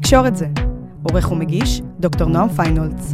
תקשורת זה. עורך ומגיש, דוקטור נועם פיינולץ.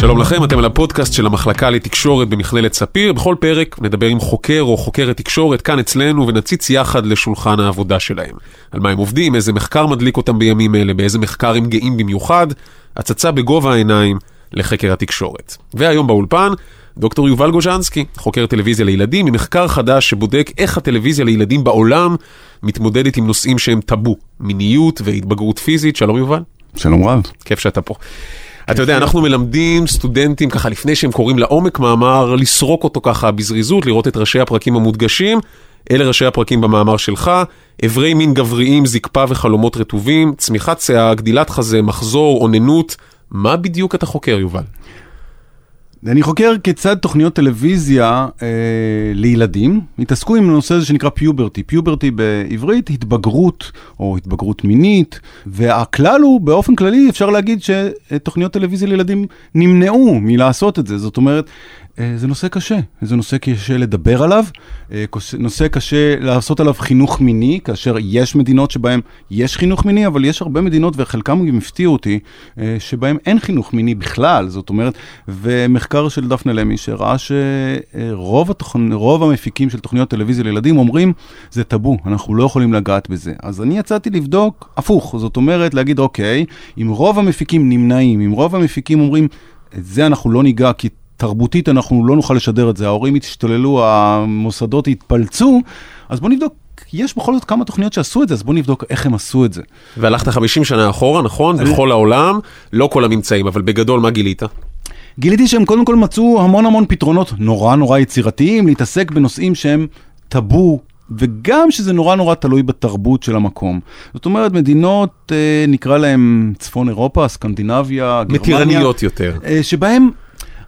שלום לכם, אתם על הפודקאסט של המחלקה לתקשורת במכללת ספיר. בכל פרק נדבר עם חוקר או חוקרת תקשורת כאן אצלנו ונציץ יחד לשולחן העבודה שלהם. על מה הם עובדים, איזה מחקר מדליק אותם בימים אלה, באיזה מחקר הם גאים במיוחד. הצצה בגובה העיניים לחקר התקשורת. והיום באולפן, דוקטור יובל גוז'נסקי, חוקר טלוויזיה לילדים, עם מחקר חדש שבודק איך הטלוויזיה לילדים בעולם מתמודדת עם נושאים שהם טאבו, מיניות והתבגרות פיזית. שלום יובל. שלום רב. כיף שאתה פה. אתה יודע, אנחנו מלמדים סטודנטים ככה לפני שהם קוראים לעומק מאמר, לסרוק אותו ככה בזריזות, לראות את ראשי הפרקים המודגשים. אלה ראשי הפרקים במאמר שלך, אברי מין גבריים, זקפה וחלומות רטובים, צמיחת שיער, גדילת חזה, מחזור, אוננות. מה בדיוק אתה חוקר, יובל? אני חוקר כיצד תוכניות טלוויזיה אה, לילדים התעסקו עם הנושא הזה שנקרא פיוברטי. פיוברטי בעברית, התבגרות או התבגרות מינית, והכלל הוא, באופן כללי, אפשר להגיד שתוכניות טלוויזיה לילדים נמנעו מלעשות את זה. זאת אומרת, זה נושא קשה, זה נושא קשה לדבר עליו, אה, נושא קשה לעשות עליו חינוך מיני, כאשר יש מדינות שבהן יש חינוך מיני, אבל יש הרבה מדינות, וחלקם גם הפתיעו אותי, אה, שבהן אין חינוך מיני בכלל, זאת אומרת, ומחקר של דפנה למי, שראה שרוב התוכנ... המפיקים של תוכניות טלוויזיה לילדים אומרים, זה טאבו, אנחנו לא יכולים לגעת בזה. אז אני יצאתי לבדוק הפוך, זאת אומרת, להגיד, אוקיי, אם רוב המפיקים נמנעים, אם רוב המפיקים אומרים, את זה אנחנו לא ניגע כי תרבותית אנחנו לא נוכל לשדר את זה, ההורים ישתוללו, המוסדות יתפלצו, אז בוא נבדוק. יש בכל זאת כמה תוכניות שעשו את זה, אז בוא נבדוק איך הם עשו את זה. והלכת 50 שנה אחורה, נכון? בכל העולם, לא כל הממצאים, אבל בגדול מה גילית? גיליתי שהם קודם כל מצאו המון המון פתרונות נורא נורא יצירתיים, להתעסק בנושאים שהם טאבו, וגם שזה נורא נורא תלוי בתרבות של המקום. זאת אומרת, מדינות, אה, נקרא להן צפון אירופה, סקנדינביה, גרמניה. מתירניות יותר. אה, שבהם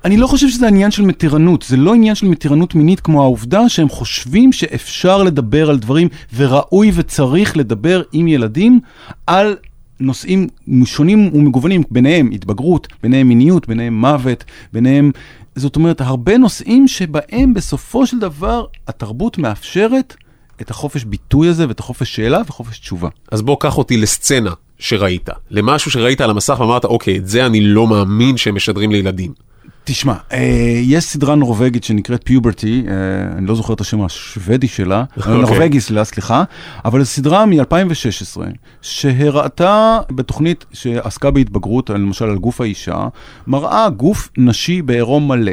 אני לא חושב שזה עניין של מתירנות, זה לא עניין של מתירנות מינית כמו העובדה שהם חושבים שאפשר לדבר על דברים וראוי וצריך לדבר עם ילדים על נושאים שונים ומגוונים, ביניהם התבגרות, ביניהם מיניות, ביניהם מוות, ביניהם... זאת אומרת, הרבה נושאים שבהם בסופו של דבר התרבות מאפשרת את החופש ביטוי הזה ואת החופש שאלה וחופש תשובה. אז בוא קח אותי לסצנה שראית, למשהו שראית על המסך ואמרת, אוקיי, את זה אני לא מאמין שהם משדרים לילדים. תשמע, אה, יש סדרה נורבגית שנקראת פיוברטי, אה, אני לא זוכר את השם השוודי שלה, okay. נורבגי שלה, סליחה, אבל זו סדרה מ-2016, שהראתה בתוכנית שעסקה בהתבגרות, למשל על גוף האישה, מראה גוף נשי בעירום מלא.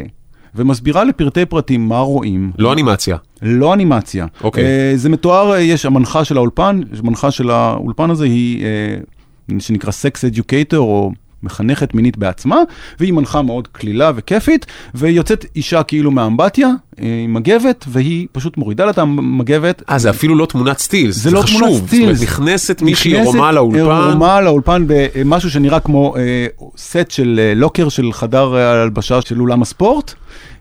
ומסבירה לפרטי פרטים מה רואים. לא אנימציה. לא אנימציה. אוקיי. Okay. Uh, זה מתואר, יש המנחה של האולפן, המנחה של האולפן הזה היא, uh, שנקרא Sex Educator, או מחנכת מינית בעצמה, והיא מנחה מאוד קלילה וכיפית, ויוצאת אישה כאילו מאמבטיה, אה, עם מגבת, והיא פשוט מורידה לה את המגבת. אה, זה אפילו לא תמונת סטילס, זה, זה לא חשוב. תמונת סטילס. זאת אומרת, נכנסת מישהי ערומה לאולפן. ערומה לאולפן במשהו שנראה כמו אה, סט של אה, לוקר של חדר הלבשה של אולם הספורט.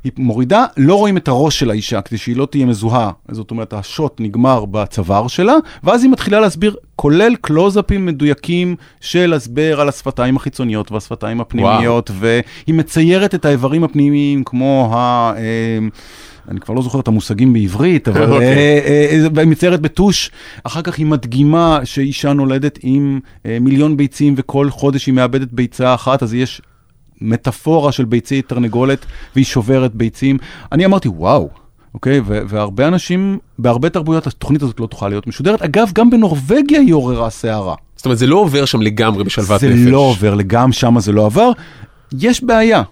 היא מורידה, לא רואים את הראש של האישה כדי שהיא לא תהיה מזוהה, זאת אומרת השוט נגמר בצוואר שלה, ואז היא מתחילה להסביר, כולל קלוזאפים מדויקים של הסבר על השפתיים החיצוניות והשפתיים הפנימיות, וואו. והיא מציירת את האיברים הפנימיים כמו ה... אה, אני כבר לא זוכר את המושגים בעברית, אבל okay. אוקיי. אה, אה, היא מציירת בטוש. אחר כך היא מדגימה שאישה נולדת עם מיליון ביצים וכל חודש היא מאבדת ביצה אחת, אז יש מטאפורה של ביצי תרנגולת, והיא שוברת ביצים. אני אמרתי, וואו, אוקיי? והרבה אנשים, בהרבה תרבויות, התוכנית הזאת לא תוכל להיות משודרת. אגב, גם בנורבגיה היא עוררה סערה. זאת אומרת, זה לא עובר שם לגמרי בשלוות זה נפש. זה לא עובר, לגמרי שם זה לא עבר. יש בעיה.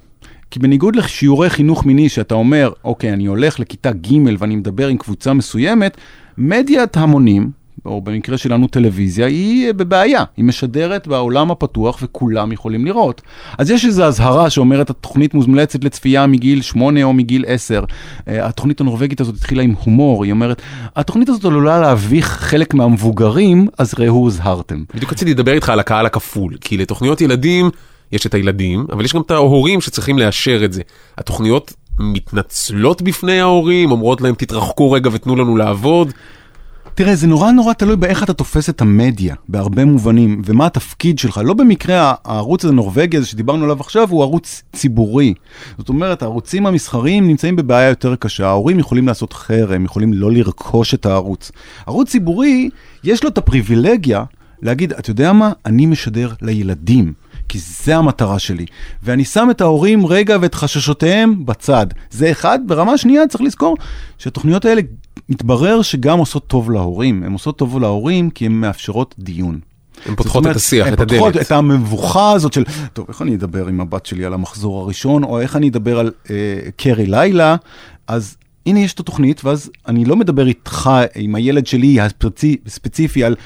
כי בניגוד לשיעורי חינוך מיני, שאתה אומר, אוקיי, אני הולך לכיתה ג' ואני מדבר עם קבוצה מסוימת, מדיית המונים, או במקרה שלנו טלוויזיה, היא בבעיה. היא משדרת בעולם הפתוח וכולם יכולים לראות. אז יש איזו אזהרה שאומרת, התוכנית מומלצת לצפייה מגיל 8 או מגיל 10. אה, התוכנית הנורבגית הזאת התחילה עם הומור, היא אומרת, התוכנית הזאת עלולה להביך חלק מהמבוגרים, אז ראו הוזהרתם. בדיוק רציתי לדבר איתך על הקהל הכפול, כי לתוכניות ילדים יש את הילדים, אבל יש גם את ההורים שצריכים לאשר את זה. התוכניות מתנצלות בפני ההורים, אומרות להם תתרחקו רגע ותנו לנו לעבוד. תראה, זה נורא נורא תלוי באיך אתה תופס את המדיה, בהרבה מובנים, ומה התפקיד שלך. לא במקרה הערוץ הנורבגי הזה שדיברנו עליו עכשיו הוא ערוץ ציבורי. זאת אומרת, הערוצים המסחריים נמצאים בבעיה יותר קשה. ההורים יכולים לעשות חרם, יכולים לא לרכוש את הערוץ. ערוץ ציבורי, יש לו את הפריבילגיה להגיד, אתה יודע מה? אני משדר לילדים. כי זה המטרה שלי. ואני שם את ההורים רגע ואת חששותיהם בצד. זה אחד. ברמה שנייה צריך לזכור שהתוכניות האלה, מתברר שגם עושות טוב להורים. הן עושות טוב להורים כי הן מאפשרות דיון. הן פותחות את השיח, את הדלת. הן פותחות את המבוכה הזאת של, טוב, איך אני אדבר עם הבת שלי על המחזור הראשון, או איך אני אדבר על אה, קרי לילה, אז הנה יש את התוכנית, ואז אני לא מדבר איתך, עם הילד שלי הספציפי על,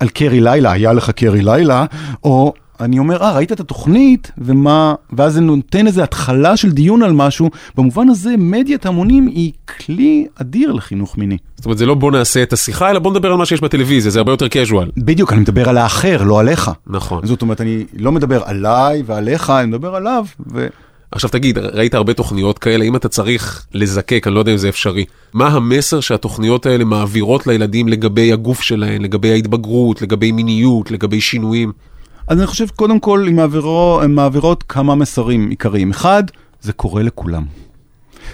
על קרי לילה, היה לך קרי לילה, או אני אומר, אה, ראית את התוכנית, ומה, ואז זה נותן איזו התחלה של דיון על משהו. במובן הזה, מדיית המונים היא כלי אדיר לחינוך מיני. זאת אומרת, זה לא בוא נעשה את השיחה, אלא בוא נדבר על מה שיש בטלוויזיה, זה הרבה יותר casual. בדיוק, אני מדבר על האחר, לא עליך. נכון. זאת אומרת, אני לא מדבר עליי ועליך, אני מדבר עליו, ו... עכשיו תגיד, ראית הרבה תוכניות כאלה, אם אתה צריך לזקק, אני לא יודע אם זה אפשרי, מה המסר שהתוכניות האלה מעבירות לילדים לגבי הגוף שלהם, לגבי ההתבגרות, לגבי מיניות, לגבי שינויים? אז אני חושב, קודם כל, הן מעבירו, מעבירות כמה מסרים עיקריים. אחד, זה קורה לכולם.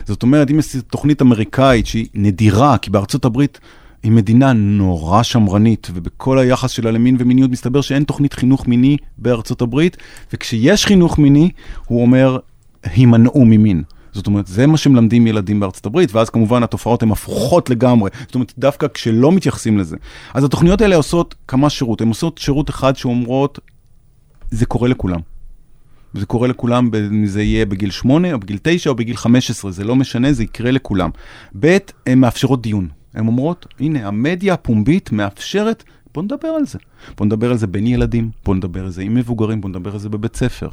זאת אומרת, אם יש תוכנית אמריקאית שהיא נדירה, כי בארצות הברית היא מדינה נורא שמרנית, ובכל היחס שלה למין ומיניות מסתבר שאין תוכנית חינוך מיני בארצות הברית, וכשיש חינוך מיני, הוא אומר, הימנעו ממין. זאת אומרת, זה מה שמלמדים ילדים בארצות הברית, ואז כמובן התופעות הן הפוכות לגמרי. זאת אומרת, דווקא כשלא מתייחסים לזה. אז התוכניות האלה עושות כמה שירות. הן עושות שירות אחד שאומרות, זה קורה לכולם. זה קורה לכולם, אם זה יהיה בגיל 8 או בגיל 9 או בגיל 15, זה לא משנה, זה יקרה לכולם. ב', הן מאפשרות דיון. הן אומרות, הנה, המדיה הפומבית מאפשרת, בוא נדבר על זה. בוא נדבר על זה בין ילדים, בוא נדבר על זה עם מבוגרים, בוא נדבר על זה בבית ספר.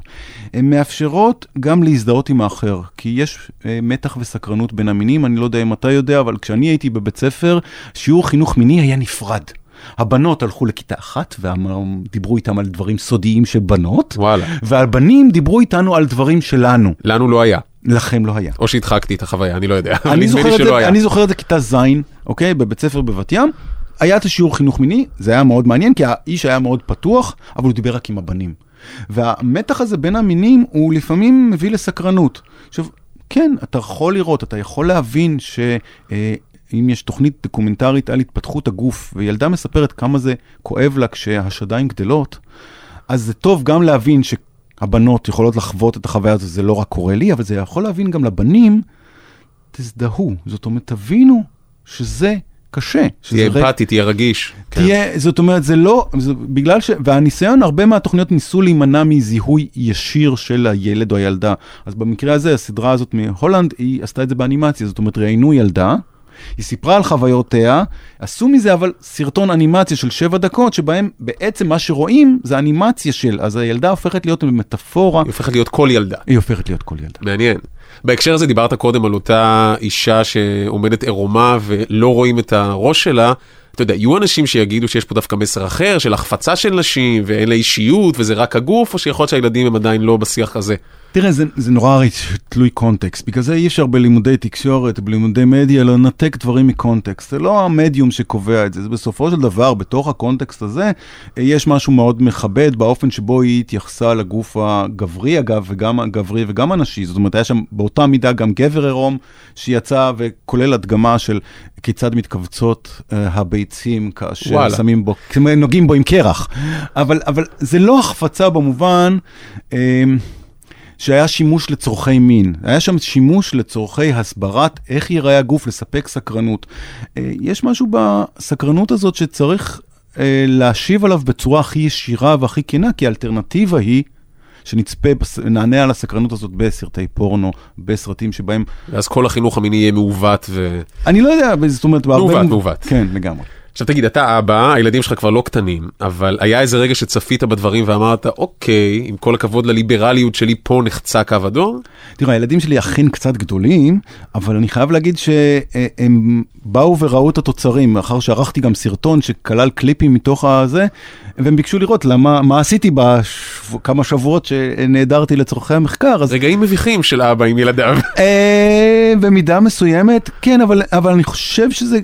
הן מאפשרות גם להזדהות עם האחר, כי יש אה, מתח וסקרנות בין המינים, אני לא יודע אם אתה יודע, אבל כשאני הייתי בבית ספר, שיעור חינוך מיני היה נפרד. הבנות הלכו לכיתה אחת ודיברו איתם על דברים סודיים של בנות, וואלה. והבנים דיברו איתנו על דברים שלנו. לנו לא היה. לכם לא היה. או שהדחקתי את החוויה, אני לא יודע. אני, זוכר, את זה, אני זוכר את זה כיתה ז', אוקיי? בבית ספר בבת ים. היה את השיעור חינוך מיני, זה היה מאוד מעניין, כי האיש היה מאוד פתוח, אבל הוא דיבר רק עם הבנים. והמתח הזה בין המינים הוא לפעמים מביא לסקרנות. עכשיו, כן, אתה יכול לראות, אתה יכול להבין ש... אה, אם יש תוכנית דוקומנטרית על התפתחות הגוף, וילדה מספרת כמה זה כואב לה כשהשדיים גדלות, אז זה טוב גם להבין שהבנות יכולות לחוות את החוויה הזו, זה לא רק קורה לי, אבל זה יכול להבין גם לבנים, תזדהו. זאת אומרת, תבינו שזה קשה. תהיה אמפתי, תהיה רגיש. כן. תהיה, כן. זאת אומרת, זה לא, זה בגלל ש... והניסיון, הרבה מהתוכניות ניסו להימנע מזיהוי ישיר של הילד או הילדה. אז במקרה הזה, הסדרה הזאת מהולנד, היא עשתה את זה באנימציה. זאת אומרת, ראיינו ילדה, היא סיפרה על חוויותיה, עשו מזה אבל סרטון אנימציה של שבע דקות, שבהם בעצם מה שרואים זה אנימציה של, אז הילדה הופכת להיות מטאפורה. היא הופכת להיות כל ילדה. היא הופכת להיות כל ילדה. מעניין. בהקשר הזה דיברת קודם על אותה אישה שעומדת עירומה ולא רואים את הראש שלה. אתה יודע, יהיו אנשים שיגידו שיש פה דווקא מסר אחר של החפצה של נשים ואין לה אישיות וזה רק הגוף, או שיכול להיות שהילדים הם עדיין לא בשיח הזה. תראה, זה, זה נורא תלוי קונטקסט, בגלל זה אי אפשר בלימודי תקשורת, בלימודי מדיה, לנתק דברים מקונטקסט. זה לא המדיום שקובע את זה, זה בסופו של דבר, בתוך הקונטקסט הזה, יש משהו מאוד מכבד באופן שבו היא התייחסה לגוף הגברי, אגב, וגם הגברי וגם הנשי. זאת אומרת, היה שם באותה מידה גם גבר עירום שיצא, וכולל הדגמה של כיצד מתכווצות uh, הביצים כאשר וואלה. שמים בו, נוגעים בו עם קרח. אבל, אבל זה לא החפצה במובן... Uh, שהיה שימוש לצורכי מין. היה שם שימוש לצורכי הסברת איך ייראה הגוף, לספק סקרנות. אה, יש משהו בסקרנות הזאת שצריך אה, להשיב עליו בצורה הכי ישירה והכי כנה, כי האלטרנטיבה היא... שנצפה, נענה על הסקרנות הזאת בסרטי פורנו, בסרטים שבהם... ואז כל החינוך המיני יהיה מעוות ו... אני לא יודע, זאת אומרת... מעוות, מעוות. כן, לגמרי. עכשיו תגיד, אתה אבא, הילדים שלך כבר לא קטנים, אבל היה איזה רגע שצפית בדברים ואמרת, אוקיי, עם כל הכבוד לליברליות שלי, פה נחצה קו אדום? תראה, הילדים שלי אכן קצת גדולים, אבל אני חייב להגיד שהם באו וראו את התוצרים, מאחר שערכתי גם סרטון שכלל קליפים מתוך הזה, והם ביקשו לראות למה, מה עשיתי בכמה שבועות שנעדרתי לצורכי המחקר. אז... רגעים מביכים של אבא עם ילדיו. אה, במידה מסוימת, כן, אבל, אבל אני חושב שזה...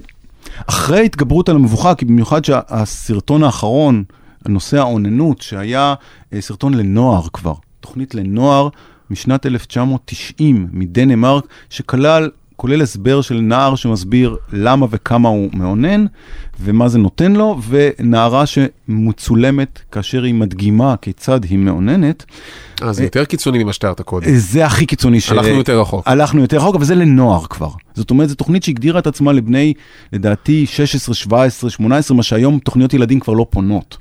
אחרי ההתגברות על המבוכה, כי במיוחד שהסרטון האחרון, הנושא האוננות, שהיה אה, סרטון לנוער כבר, תוכנית לנוער משנת 1990 מדנמרק, שכלל כולל הסבר של נער שמסביר למה וכמה הוא מאונן, ומה זה נותן לו, ונערה שמצולמת כאשר היא מדגימה כיצד היא מאוננת. אה, זה יותר קיצוני ממה שתיארת קודם. זה הכי קיצוני ש... הלכנו יותר רחוק. הלכנו יותר רחוק, אבל זה לנוער כבר. זאת אומרת, זו תוכנית שהגדירה את עצמה לבני, לדעתי, 16, 17, 18, מה שהיום תוכניות ילדים כבר לא פונות.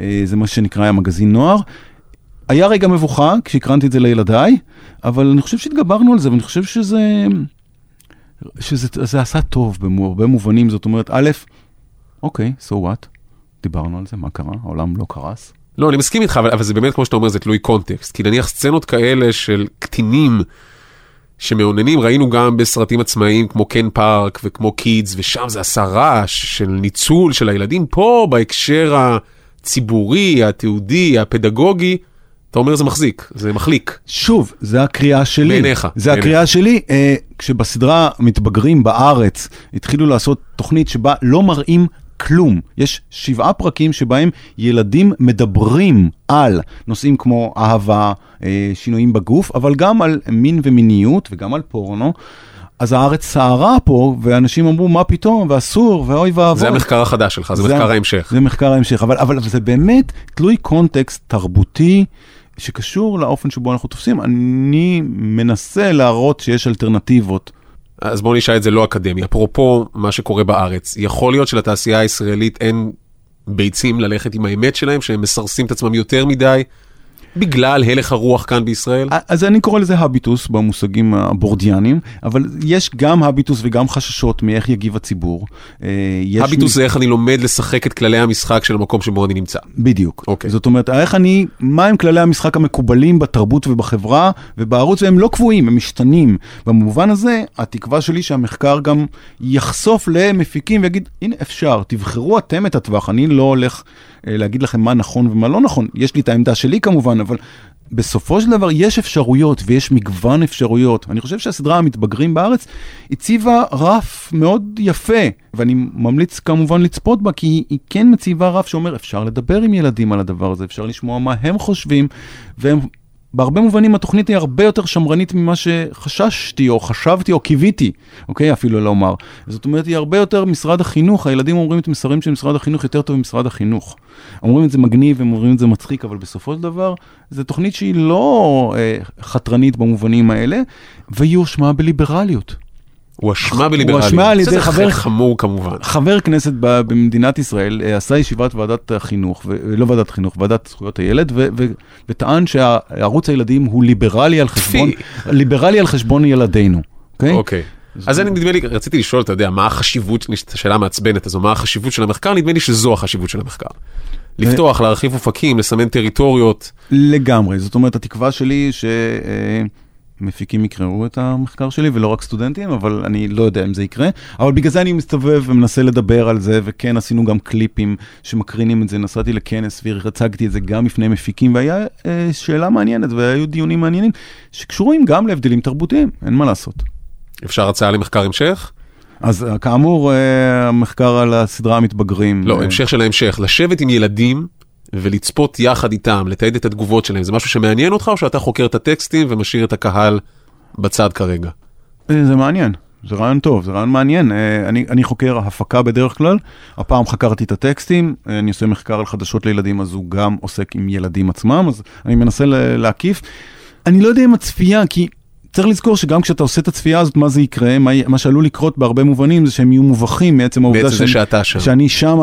אה, זה מה שנקרא היה מגזין נוער. היה רגע מבוכה כשהקרנתי את זה לילדיי, אבל אני חושב שהתגברנו על זה, ואני חושב שזה... שזה זה עשה טוב בהרבה מובנים, זאת אומרת, א', אוקיי, so what? דיברנו על זה, מה קרה? העולם לא קרס. לא, אני מסכים איתך, אבל, אבל זה באמת, כמו שאתה אומר, זה תלוי קונטקסט. כי נניח סצנות כאלה של קטינים שמאוננים, ראינו גם בסרטים עצמאיים כמו קן פארק וכמו קידס, ושם זה עשה רעש של ניצול של הילדים. פה, בהקשר הציבורי, התיעודי, הפדגוגי, אתה אומר זה מחזיק, זה מחליק. שוב, זה הקריאה שלי. בעיניך. זה בעיניך. הקריאה שלי. אה, כשבסדרה מתבגרים בארץ, התחילו לעשות תוכנית שבה לא מראים כלום. יש שבעה פרקים שבהם ילדים מדברים על נושאים כמו אהבה, אה, שינויים בגוף, אבל גם על מין ומיניות וגם על פורנו. אז הארץ סערה פה, ואנשים אמרו, מה פתאום, ואסור, ואוי ואבוי. זה המחקר החדש שלך, זה מחקר ההמשך. זה מחקר ההמשך, אבל, אבל זה באמת תלוי קונטקסט תרבותי שקשור לאופן שבו אנחנו תופסים. אני מנסה להראות שיש אלטרנטיבות. אז בואו נשאל את זה לא אקדמי. אפרופו מה שקורה בארץ, יכול להיות שלתעשייה הישראלית אין ביצים ללכת עם האמת שלהם, שהם מסרסים את עצמם יותר מדי, בגלל הלך הרוח כאן בישראל? אז אני קורא לזה הביטוס במושגים הבורדיאנים, אבל יש גם הביטוס וגם חששות מאיך יגיב הציבור. אה, הביטוס מ- זה איך אני לומד לשחק את כללי המשחק של המקום שבו אני נמצא. בדיוק. אוקיי. זאת אומרת, איך אני, מה הם כללי המשחק המקובלים בתרבות ובחברה ובערוץ, והם לא קבועים, הם משתנים. במובן הזה, התקווה שלי שהמחקר גם יחשוף למפיקים ויגיד, הנה אפשר, תבחרו אתם את הטווח, אני לא הולך אה, להגיד לכם מה נכון ומה לא נכון. יש לי את העמדה שלי כמובן, אבל בסופו של דבר יש אפשרויות ויש מגוון אפשרויות. אני חושב שהסדרה המתבגרים בארץ הציבה רף מאוד יפה, ואני ממליץ כמובן לצפות בה, כי היא, היא כן מציבה רף שאומר, אפשר לדבר עם ילדים על הדבר הזה, אפשר לשמוע מה הם חושבים, והם... בהרבה מובנים התוכנית היא הרבה יותר שמרנית ממה שחששתי או חשבתי או קיוויתי, אוקיי? אפילו לומר. זאת אומרת, היא הרבה יותר משרד החינוך, הילדים אומרים את המסרים של משרד החינוך יותר טוב ממשרד החינוך. אומרים את זה מגניב, הם אומרים את זה מצחיק, אבל בסופו של דבר, זו תוכנית שהיא לא אה, חתרנית במובנים האלה, והיא הושמעה בליברליות. הוא אשמה בליברליות. הואשמה על ידי חבר- חמור כמובן. חבר כנסת במדינת ישראל אה, עשה ישיבת ועדת החינוך, לא ועדת חינוך, ועדת זכויות הילד, ו- ו- וטען שערוץ הילדים הוא ליברלי על חשבון, ליברלי על חשבון ילדינו. אוקיי? אוקיי. אז אני נדמה לי, רציתי לשאול, אתה יודע, מה החשיבות, השאלה המעצבנת הזו, מה החשיבות של המחקר? נדמה לי שזו החשיבות של המחקר. לפתוח, להרחיב אופקים, לסמן טריטוריות. לגמרי. זאת אומרת, התקווה שלי שמפיקים יקראו את המחקר שלי, ולא רק סטודנטים, אבל אני לא יודע אם זה יקרה. אבל בגלל זה אני מסתובב ומנסה לדבר על זה, וכן, עשינו גם קליפים שמקרינים את זה. נסעתי לכנס והצגתי את זה גם בפני מפיקים, והיה אה, שאלה מעניינת, והיו דיונים מעניינים, שקשורים גם להבדלים תרבותיים, אין מה לעשות. אפשר הצעה למחקר המשך? אז אה, כאמור, אה, המחקר על הסדרה המתבגרים. לא, אה, המשך של ההמשך. לשבת עם ילדים ולצפות יחד איתם, לתעד את התגובות שלהם, זה משהו שמעניין אותך, או שאתה חוקר את הטקסטים ומשאיר את הקהל בצד כרגע? אה, זה מעניין, זה רעיון טוב, זה רעיון מעניין. אה, אני, אני חוקר הפקה בדרך כלל, הפעם חקרתי את הטקסטים, אה, אני עושה מחקר על חדשות לילדים, אז הוא גם עוסק עם ילדים עצמם, אז אני מנסה להקיף. אני לא יודע אם הצפייה, כי צריך לזכור שגם כשאתה עושה את הצפייה הזאת, מה זה יקרה, מה, מה שעלול לקרות בהרבה מובנים זה שהם יהיו מובכים מעצם העובדה שאני- שאתה שם. שאני שם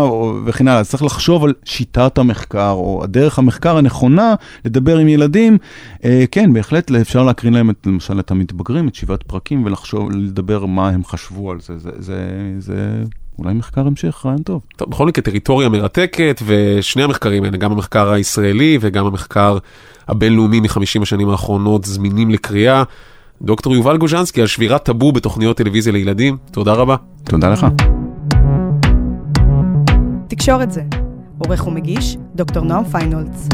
וכן הלאה, אז צריך לחשוב על שיטת המחקר או הדרך המחקר הנכונה לדבר עם ילדים. אה, כן, בהחלט אפשר להקרין להם את, למשל את המתבגרים, את שבעת פרקים ולחשוב, לדבר מה הם חשבו על זה. זה, זה, זה אולי מחקר המשך, רעיון טוב. טוב, בכל מקרה טריטוריה מרתקת, ושני המחקרים האלה, גם המחקר הישראלי וגם המחקר הבינלאומי מחמישים השנים האחרונות, זמינים לקריאה. דוקטור יובל גוז'נסקי על שבירת טאבו בתוכניות טלוויזיה לילדים, תודה רבה. תודה לך. תקשורת זה. עורך ומגיש, דוקטור נועם פיינולץ.